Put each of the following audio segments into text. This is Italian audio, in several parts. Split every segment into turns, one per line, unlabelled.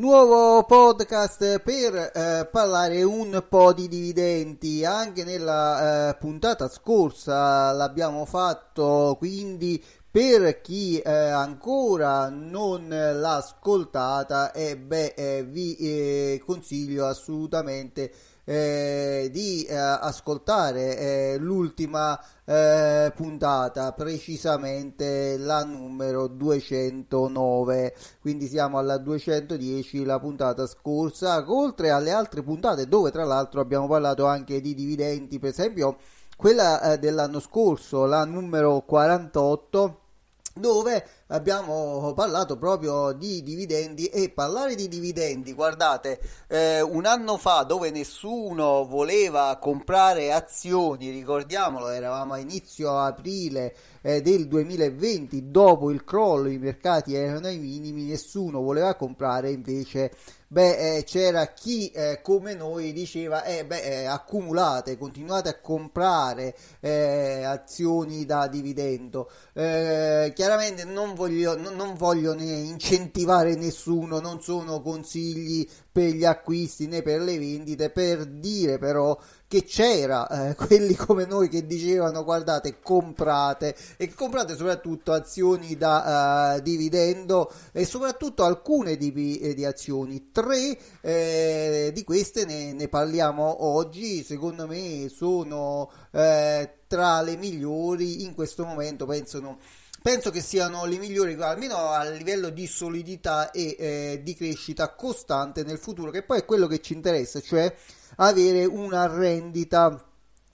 Nuovo podcast per eh, parlare un po' di dividendi. Anche nella eh, puntata scorsa l'abbiamo fatto, quindi per chi eh, ancora non l'ha ascoltata, eh, beh, eh, vi eh, consiglio assolutamente eh, di eh, ascoltare eh, l'ultima eh, puntata, precisamente la numero 209. Quindi siamo alla 210, la puntata scorsa, oltre alle altre puntate dove tra l'altro abbiamo parlato anche di dividendi, per esempio quella eh, dell'anno scorso, la numero 48 dove abbiamo parlato proprio di dividendi e parlare di dividendi, guardate, eh, un anno fa dove nessuno voleva comprare azioni, ricordiamolo, eravamo a inizio aprile eh, del 2020, dopo il crollo i mercati erano ai minimi, nessuno voleva comprare invece beh, eh, c'era chi eh, come noi diceva, eh, beh, eh, accumulate, continuate a comprare eh, azioni da dividendo. Eh, chiaramente non voglio, non voglio né incentivare nessuno, non sono consigli per gli acquisti né per le vendite, per dire però che c'era eh, quelli come noi che dicevano guardate comprate e comprate soprattutto azioni da uh, dividendo e soprattutto alcune tipi eh, di azioni. Tre eh, di queste ne, ne, parliamo oggi secondo me sono eh, tra le migliori in questo momento pensano penso che siano le migliori almeno a livello di solidità e eh, di crescita costante nel futuro che poi è quello che ci interessa cioè avere una rendita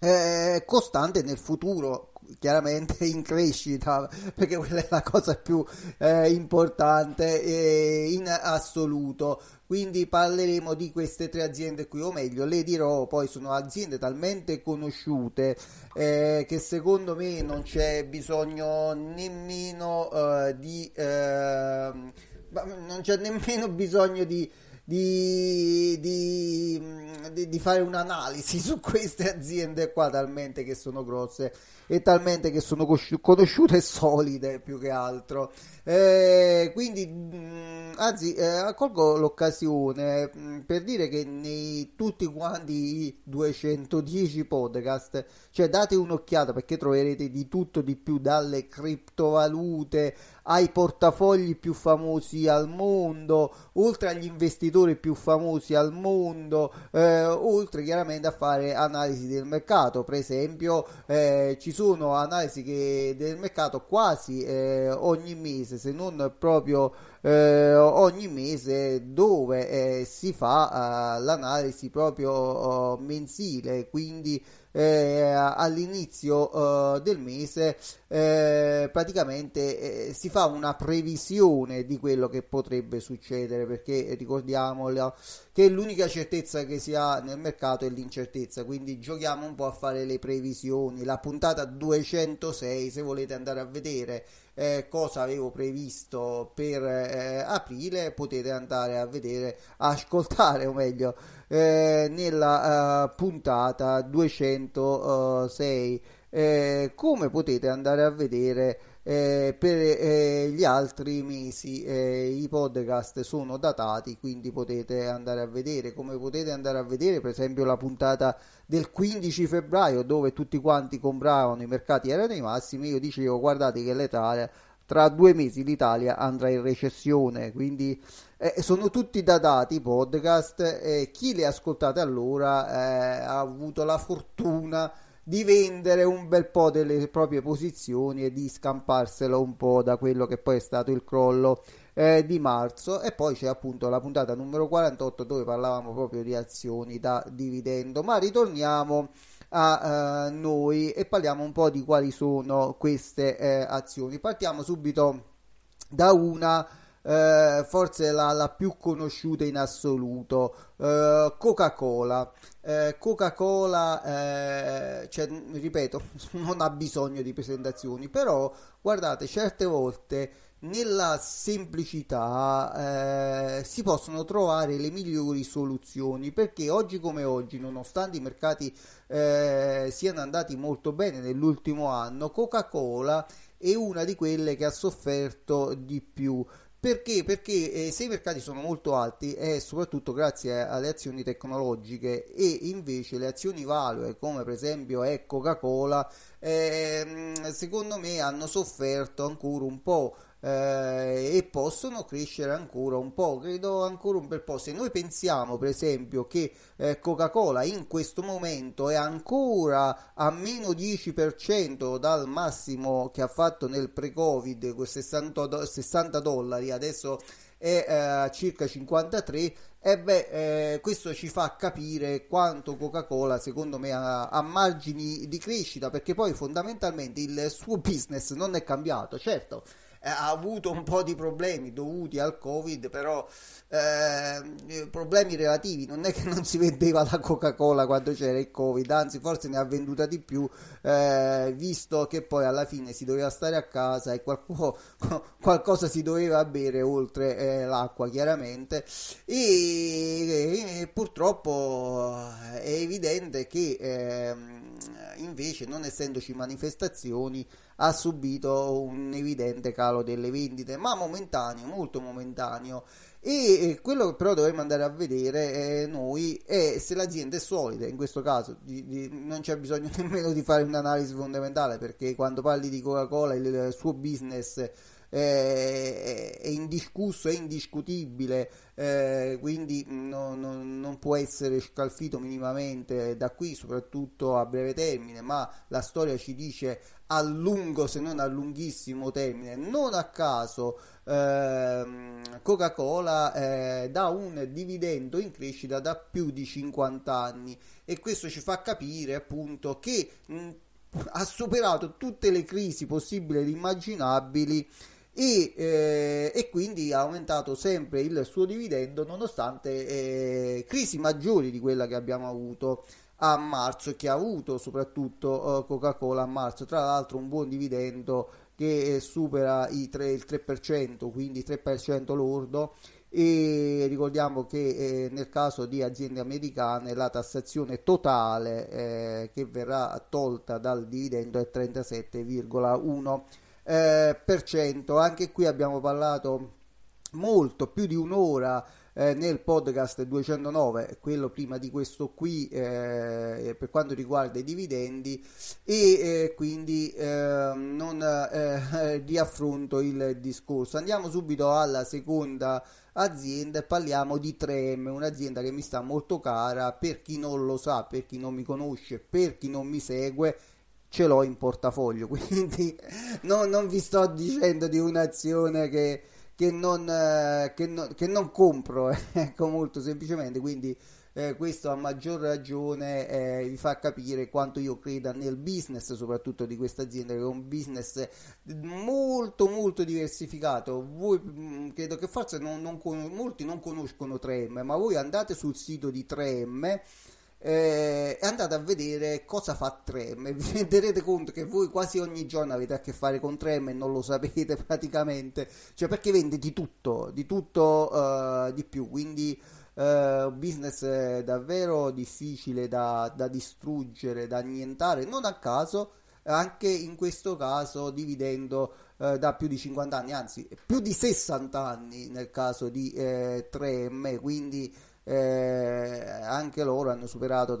eh, costante nel futuro chiaramente in crescita perché quella è la cosa più eh, importante eh, in assoluto. Quindi parleremo di queste tre aziende qui o meglio le dirò poi sono aziende talmente conosciute eh, che secondo me non c'è bisogno nemmeno eh, di ehm, non c'è nemmeno bisogno di di, di, di, di, fare un'analisi su queste aziende qua talmente che sono grosse e talmente che sono conosciute e solide più che altro eh, quindi mh, mm, anzi eh, colgo l'occasione mh, mm, per dire che nei tutti quanti i 210 podcast cioè date un'occhiata perché troverete di tutto di più dalle criptovalute ai portafogli più famosi al mondo, oltre agli investitori più famosi al mondo, eh, oltre chiaramente a fare analisi del mercato. Per esempio, eh, ci sono analisi che, del mercato quasi eh, ogni mese, se non proprio eh, ogni mese dove eh, si fa eh, l'analisi proprio oh, mensile, quindi eh, all'inizio eh, del mese eh, praticamente eh, si fa una previsione di quello che potrebbe succedere perché ricordiamo che l'unica certezza che si ha nel mercato è l'incertezza quindi giochiamo un po' a fare le previsioni. La puntata 206 se volete andare a vedere eh, cosa avevo previsto per eh, aprile potete andare a vedere ascoltare o meglio eh, nella uh, puntata 206 eh, come potete andare a vedere eh, per eh, gli altri mesi eh, i podcast sono datati quindi potete andare a vedere. Come potete andare a vedere per esempio la puntata del 15 febbraio dove tutti quanti compravano i mercati erano i massimi io dicevo guardate che l'Italia tra due mesi l'Italia andrà in recessione. Quindi eh, sono tutti datati i podcast chi li ha ascoltati allora eh, ha avuto la fortuna di vendere un bel po' delle proprie posizioni e di scamparselo un po' da quello che poi è stato il crollo eh, di marzo. E poi c'è appunto la puntata numero 48 dove parlavamo proprio di azioni da dividendo. Ma ritorniamo a uh, noi e parliamo un po' di quali sono queste eh, azioni. Partiamo subito da una eh, forse la, la, più conosciuta in assoluto, eh, Coca-Cola. Eh, Coca-Cola, eh, cioè, ripeto, non ha bisogno di presentazioni, però guardate, certe volte nella semplicità eh, si possono trovare le migliori soluzioni perché oggi come oggi nonostante i mercati eh, siano andati molto bene nell'ultimo anno Coca-Cola è una di quelle che ha sofferto di più perché? Perché eh, se i mercati sono molto alti è soprattutto grazie alle azioni tecnologiche e invece le azioni value come per esempio è Coca-Cola eh, secondo me hanno sofferto ancora un po' eh, e possono crescere ancora un po', credo ancora un bel po'. Se noi pensiamo per esempio che eh, Coca-Cola in questo momento è ancora a meno 10% dal massimo che ha fatto nel pre-Covid, 60, 60 dollari, adesso è eh, a circa 53 e beh, eh, questo ci fa capire quanto Coca-Cola secondo me ha, ha, margini di crescita perché poi fondamentalmente il suo business non è cambiato certo eh, ha avuto un po' di problemi dovuti al Covid, però eh, problemi relativi, non è che non si vendeva la Coca-Cola quando c'era il Covid, anzi forse ne ha venduta di più, eh, visto che poi alla fine si doveva stare a casa e qualcuno, qualcosa si doveva bere oltre eh, l'acqua chiaramente. E, e, purtroppo è evidente che ehm, invece non essendoci manifestazioni ha subito un evidente calo delle vendite, ma momentaneo, molto momentaneo. E quello che però dovremmo andare a vedere eh, noi è se l'azienda è solida, in questo caso di, di, non c'è bisogno nemmeno di fare un'analisi fondamentale perché quando parli di Coca-Cola il, il suo business eh, è indiscusso, è indiscutibile, eh, quindi no, no, non può essere scalfito minimamente da qui, soprattutto a breve termine, ma la storia ci dice a lungo se non a lunghissimo termine. Non a caso ehm, Coca-Cola eh, dà un dividendo in crescita da più di 50 anni e questo ci fa capire appunto che mh, ha superato tutte le crisi possibili ed immaginabili e, eh, e, quindi ha aumentato sempre il suo dividendo nonostante eh, crisi maggiori di quella che abbiamo avuto a marzo che ha avuto soprattutto eh, Coca-Cola a marzo. Tra l'altro un buon dividendo che eh, supera 3, il 3% quindi 3% lordo. E ricordiamo che eh, nel caso di aziende americane la tassazione totale eh, che verrà tolta dal dividendo è 37,1% eh, per cento. Anche qui abbiamo parlato molto più di un'ora eh, nel podcast 209, quello prima di questo qui eh, per quanto riguarda i dividendi e eh, quindi ehm, non eh, riaffronto il discorso. Andiamo subito alla seconda azienda parliamo di 3M, un'azienda che mi sta molto cara per chi non lo sa, per chi non mi conosce, per chi non mi segue ce l'ho in portafoglio, quindi no, non vi sto dicendo di un'azione che, che, non, eh, che, non, che non compro, ecco molto semplicemente, quindi eh, questo a maggior ragione eh, vi fa capire quanto io creda nel business soprattutto di questa azienda che è un business molto molto diversificato. Voi mh, mm, credo che forse non, non, molti non conoscono 3M ma voi andate sul sito di 3M eh, andate a vedere cosa fa Trem. E vi renderete conto che voi quasi ogni giorno avete a che fare con Trem e non lo sapete praticamente, cioè perché vende di tutto, di tutto uh, di più, quindi uh, business davvero difficile da, da distruggere, da annientare, non a caso anche in questo caso dividendo eh, da più di 50 anni, anzi più di 60 anni nel caso di eh, 3M, quindi eh, anche loro hanno superato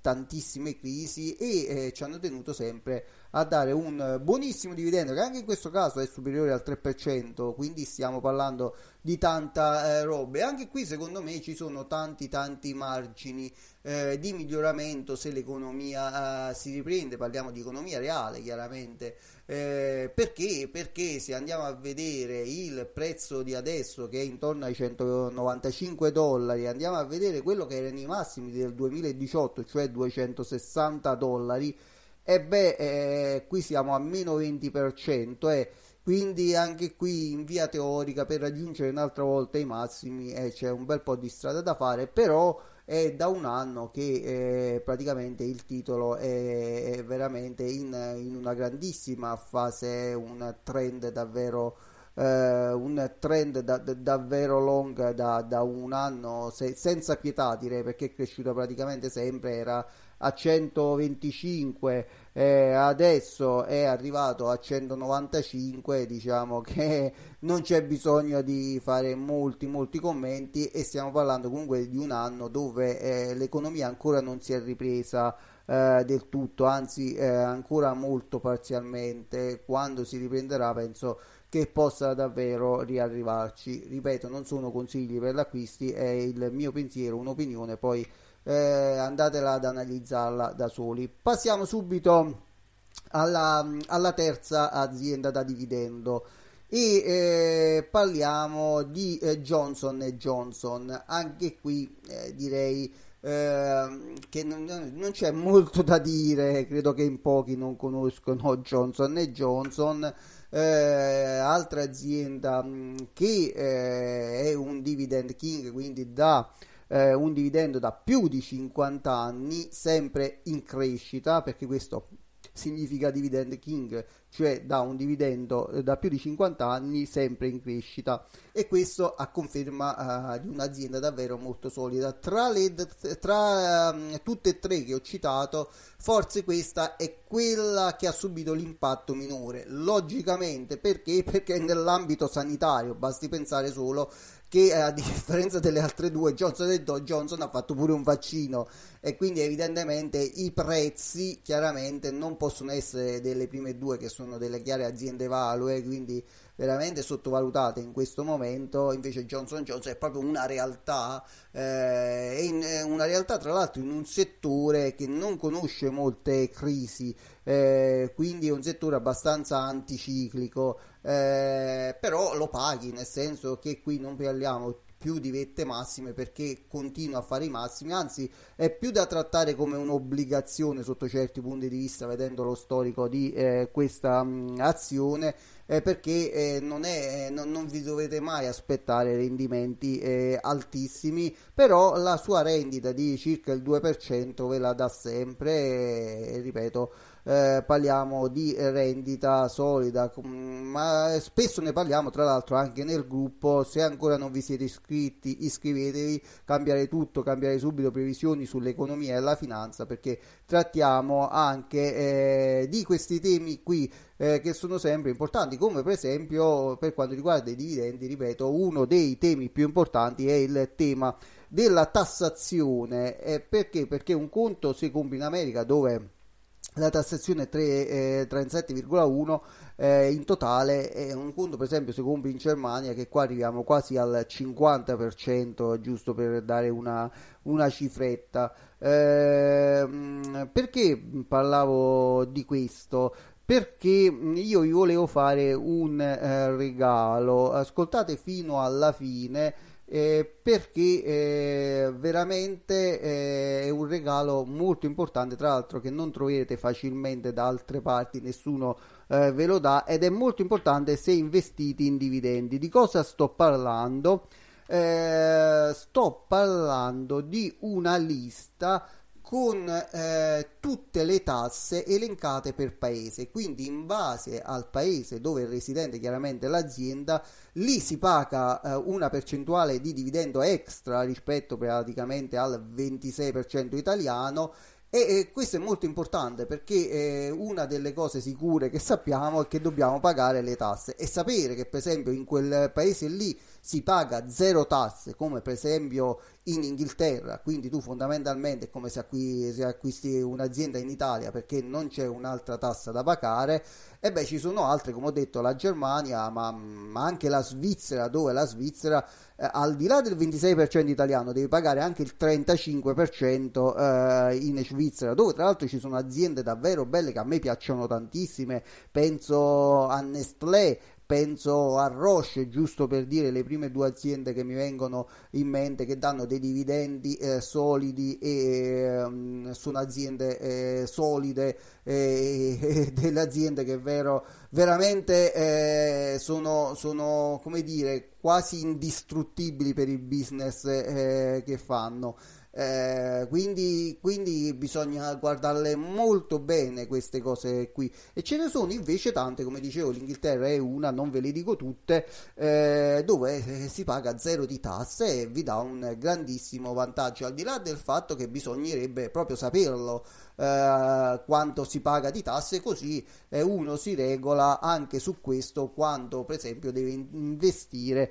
tantissime crisi e eh, ci hanno tenuto sempre a dare un buonissimo dividendo che anche in questo caso è superiore al 3%, quindi stiamo parlando di tanta eh, roba e anche qui secondo me ci sono tanti tanti margini eh, di miglioramento se l'economia eh, si riprende, parliamo di economia reale chiaramente, eh, perché? Perché se andiamo a vedere il prezzo di adesso che è intorno ai 195 dollari, andiamo a vedere quello che erano i massimi del 2018, cioè 260 dollari, e beh, eh, qui siamo a meno 20%, eh, quindi anche qui in via teorica per raggiungere un'altra volta i massimi eh, c'è un bel po' di strada da fare, però è da un anno che eh, praticamente il titolo è, è veramente in, in, una grandissima fase, un trend davvero, eh, un trend da, da, davvero long da, da un anno se, senza pietà direi perché è cresciuto praticamente sempre, era a 125 eh, adesso è arrivato a 195 diciamo che non c'è bisogno di fare molti molti commenti e stiamo parlando comunque di un anno dove eh, l'economia ancora non si è ripresa eh, del tutto anzi eh, ancora molto parzialmente. Quando si riprenderà penso che possa davvero riarrivarci. Ripeto non sono consigli per l'acquisti è il mio pensiero un'opinione poi eh, andatela ad analizzarla da soli. Passiamo subito alla, alla terza azienda da dividendo e eh, parliamo di eh, Johnson Johnson. Anche qui eh, direi eh, che non, non, c'è molto da dire, credo che in pochi non conoscono Johnson Johnson. Eh, altra azienda mm, che eh, è un dividend king, quindi da eh, un dividendo da più di 50 anni, sempre in crescita, perché questo significa dividend king, cioè da un dividendo eh, da più di 50 anni sempre in crescita e questo a conferma uh, di un'azienda davvero molto solida. Tra, le, tra um, tutte e tre che ho citato, forse questa è quella che ha subito l'impatto minore. Logicamente perché? Perché nell'ambito sanitario, basti pensare solo che eh, a differenza delle altre due Johnson Johnson ha fatto pure un vaccino. E quindi evidentemente i prezzi chiaramente non possono essere delle prime due che sono delle chiare aziende value quindi veramente sottovalutate in questo momento invece Johnson Johnson è proprio una realtà eh, in, una realtà tra l'altro in un settore che non conosce molte crisi eh, quindi è un settore abbastanza anticiclico eh, però lo paghi nel senso che qui non parliamo più di vette massime perché continua a fare i massimi, anzi è più da trattare come un'obbligazione sotto certi punti di vista vedendo lo storico di eh, questa mh, azione eh, perché eh, non, è, non, non, vi dovete mai aspettare rendimenti eh, altissimi, però la sua rendita di circa il 2% ve la dà sempre e ripeto eh, parliamo di rendita solida, ma spesso ne parliamo tra l'altro anche nel gruppo, se ancora non vi siete iscritti iscrivetevi, cambiare tutto, cambiare subito previsioni sull'economia e la finanza perché trattiamo anche eh, di questi temi qui eh, che sono sempre importanti, come per esempio per quanto riguarda i dividendi, ripeto, uno dei temi più importanti è il tema della tassazione, eh, perché? Perché un conto si compra in America dove la tassazione è eh, 37,1 eh, in totale è un conto per esempio se compri in Germania che qua arriviamo quasi al 50% giusto per dare una, una cifretta. Eh, perché parlavo di questo perché io vi volevo fare un eh, regalo ascoltate fino alla fine eh, perché eh, veramente eh, è un regalo molto importante, tra l'altro che non troverete facilmente da altre parti, nessuno eh, ve lo dà ed è molto importante se investiti in dividendi. Di cosa sto parlando? Eh, sto parlando di una lista con eh, tutte le tasse elencate per paese. Quindi, in base al paese dove è residente chiaramente l'azienda, lì si paga eh, una percentuale di dividendo extra rispetto praticamente al 26% italiano. E eh, questo è molto importante perché eh, una delle cose sicure che sappiamo è che dobbiamo pagare le tasse e sapere che per esempio in quel paese lì si paga zero tasse come per esempio in Inghilterra, quindi tu fondamentalmente è come se, acqui- se acquisti un'azienda in Italia perché non c'è un'altra tassa da pagare, e beh ci sono altre come ho detto la Germania ma, ma anche la Svizzera dove la Svizzera eh, al di là del 26% italiano devi pagare anche il 35% eh, in Svizzera dove tra l'altro ci sono aziende davvero belle che a me piacciono tantissime. Penso a Nestlé penso a Roche, giusto per dire le prime due aziende che mi vengono in mente che danno dei dividendi eh, solidi e um, sono aziende eh, solide e, e, delle aziende che vero, veramente eh, sono, sono, come dire, quasi indistruttibili per il business eh, che fanno. Eh, quindi, quindi, bisogna guardarle molto bene queste cose qui. E ce ne sono invece tante come dicevo l'Inghilterra è una non ve le dico tutte eh, dove eh, si paga zero di tasse e vi dà un grandissimo vantaggio al di là del fatto che bisognerebbe proprio saperlo eh, quanto si paga di tasse, così eh, uno si regola anche su questo quando per esempio deve investire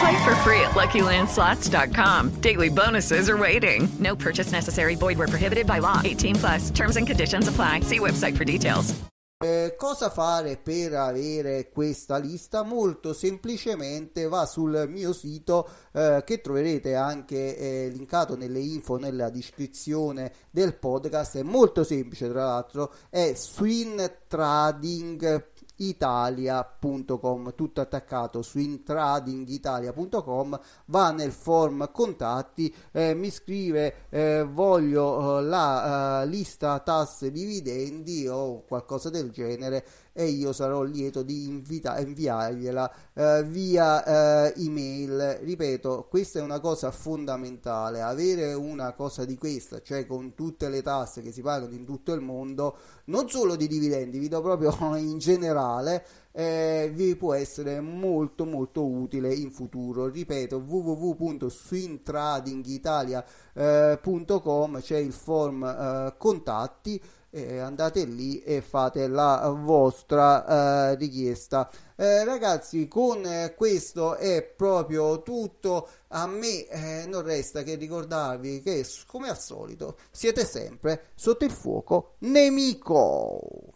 Play for free at LuckyLandSlots.com. Daily bonuses are waiting. No purchase necessary. Void were prohibited by law. 18 plus. Terms and conditions apply. See website for details.
Eh, cosa fare per avere questa lista? Molto semplicemente va sul mio sito eh, che troverete anche eh, linkato nelle info nella descrizione del podcast. È molto semplice, tra l'altro, è swintrading.com italia.com tutto attaccato su intradingitalia.com va nel form contatti eh, mi scrive eh, voglio eh, la uh, lista tasse dividendi o qualcosa del genere e io sarò lieto di invita- inviargliela eh, via eh, email. Ripeto, questa è una cosa fondamentale, avere una cosa di questa, cioè con tutte le tasse che si pagano in tutto il mondo, non solo di dividendi, vi do proprio in generale. Eh, vi può essere molto molto utile in futuro ripeto www.swintradingitalia.com c'è il form eh, contatti andate lì e fate la vostra eh, richiesta. Eh, ragazzi, con questo è proprio tutto. A me eh, non resta che ricordarvi che, come al solito, siete sempre sotto il fuoco nemico.